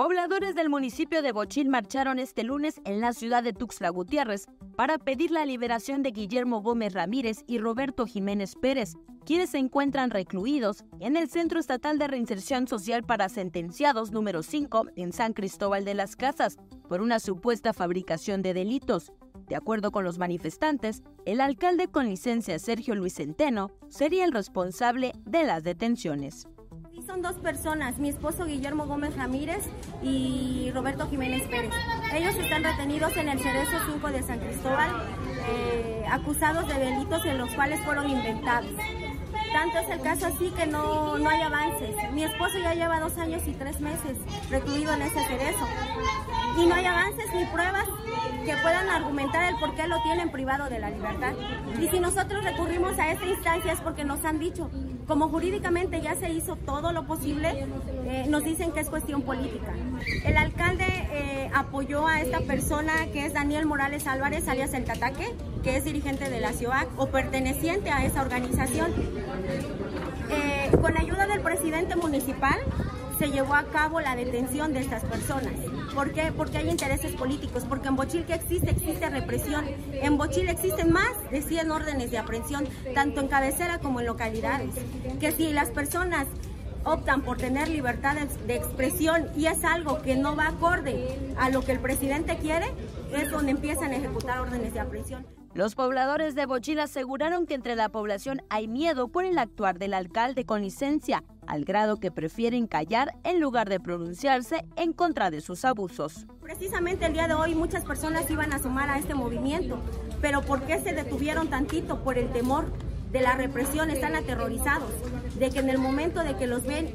Pobladores del municipio de Bochil marcharon este lunes en la ciudad de Tuxtla Gutiérrez para pedir la liberación de Guillermo Gómez Ramírez y Roberto Jiménez Pérez, quienes se encuentran recluidos en el Centro Estatal de Reinserción Social para Sentenciados número 5 en San Cristóbal de las Casas por una supuesta fabricación de delitos. De acuerdo con los manifestantes, el alcalde con licencia Sergio Luis Centeno sería el responsable de las detenciones son dos personas, mi esposo Guillermo Gómez Ramírez y Roberto Jiménez Pérez. Ellos están retenidos en el Cerezo 5 de San Cristóbal, eh, acusados de delitos en los cuales fueron inventados. Tanto es el caso así que no, no hay avances. Mi esposo ya lleva dos años y tres meses recluido en ese cerezo. Y no hay avances ni pruebas que puedan argumentar el por qué lo tienen privado de la libertad. Y si nosotros recurrimos a esta instancia es porque nos han dicho, como jurídicamente ya se hizo todo lo posible, eh, nos dicen que es cuestión política. El alcalde eh, apoyó a esta persona que es Daniel Morales Álvarez, alias El Cataque, que es dirigente de la CIOAC o perteneciente a esa organización. Eh, con ayuda del presidente municipal se llevó a cabo la detención de estas personas. ¿Por qué? Porque hay intereses políticos, porque en Bochil que existe, existe represión. En Bochil existen más de 100 órdenes de aprehensión, tanto en cabecera como en localidades. Que si las personas optan por tener libertad de expresión y es algo que no va acorde a lo que el presidente quiere, es donde empiezan a ejecutar órdenes de aprehensión. Los pobladores de Bochil aseguraron que entre la población hay miedo por el actuar del alcalde con licencia, al grado que prefieren callar en lugar de pronunciarse en contra de sus abusos. Precisamente el día de hoy muchas personas iban a sumar a este movimiento, pero ¿por qué se detuvieron tantito? Por el temor de la represión, están aterrorizados, de que en el momento de que los ven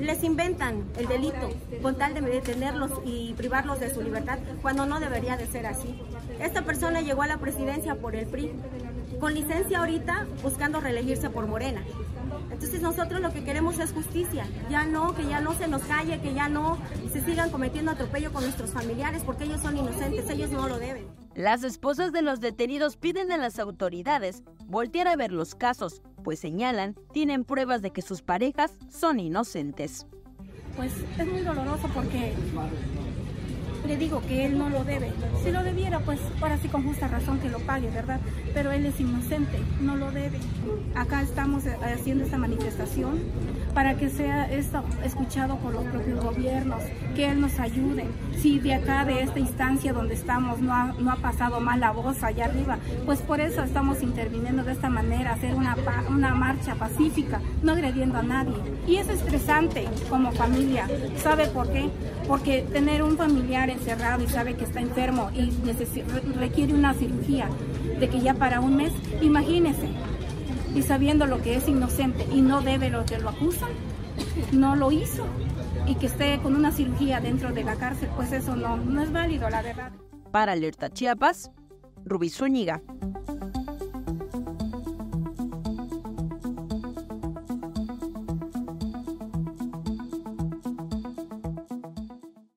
les inventan el delito con tal de detenerlos y privarlos de su libertad, cuando no debería de ser así. Esta persona llegó a la presidencia por el PRI, con licencia ahorita buscando reelegirse por Morena. Entonces nosotros lo que queremos es justicia, ya no, que ya no se nos calle, que ya no se sigan cometiendo atropello con nuestros familiares porque ellos son inocentes, ellos no lo deben. Las esposas de los detenidos piden a las autoridades voltear a ver los casos, pues señalan tienen pruebas de que sus parejas son inocentes. Pues es muy doloroso porque le digo que él no lo debe. Si lo debiera, pues ahora sí con justa razón que lo pague, ¿verdad? Pero él es inocente, no lo debe. Acá estamos haciendo esta manifestación para que sea esto escuchado por los propios gobiernos, que él nos ayude. Si de acá, de esta instancia donde estamos, no ha, no ha pasado mal la voz allá arriba, pues por eso estamos interviniendo de esta manera, hacer una, una marcha pacífica, no agrediendo a nadie. Y es estresante como familia. ¿Sabe por qué? Porque tener un familiar encerrado y sabe que está enfermo y requiere una cirugía de que ya para un mes, imagínese, y sabiendo lo que es inocente y no debe lo que lo acusan, no lo hizo y que esté con una cirugía dentro de la cárcel, pues eso no, no es válido, la verdad. Para Alerta Chiapas, Rubí Zúñiga.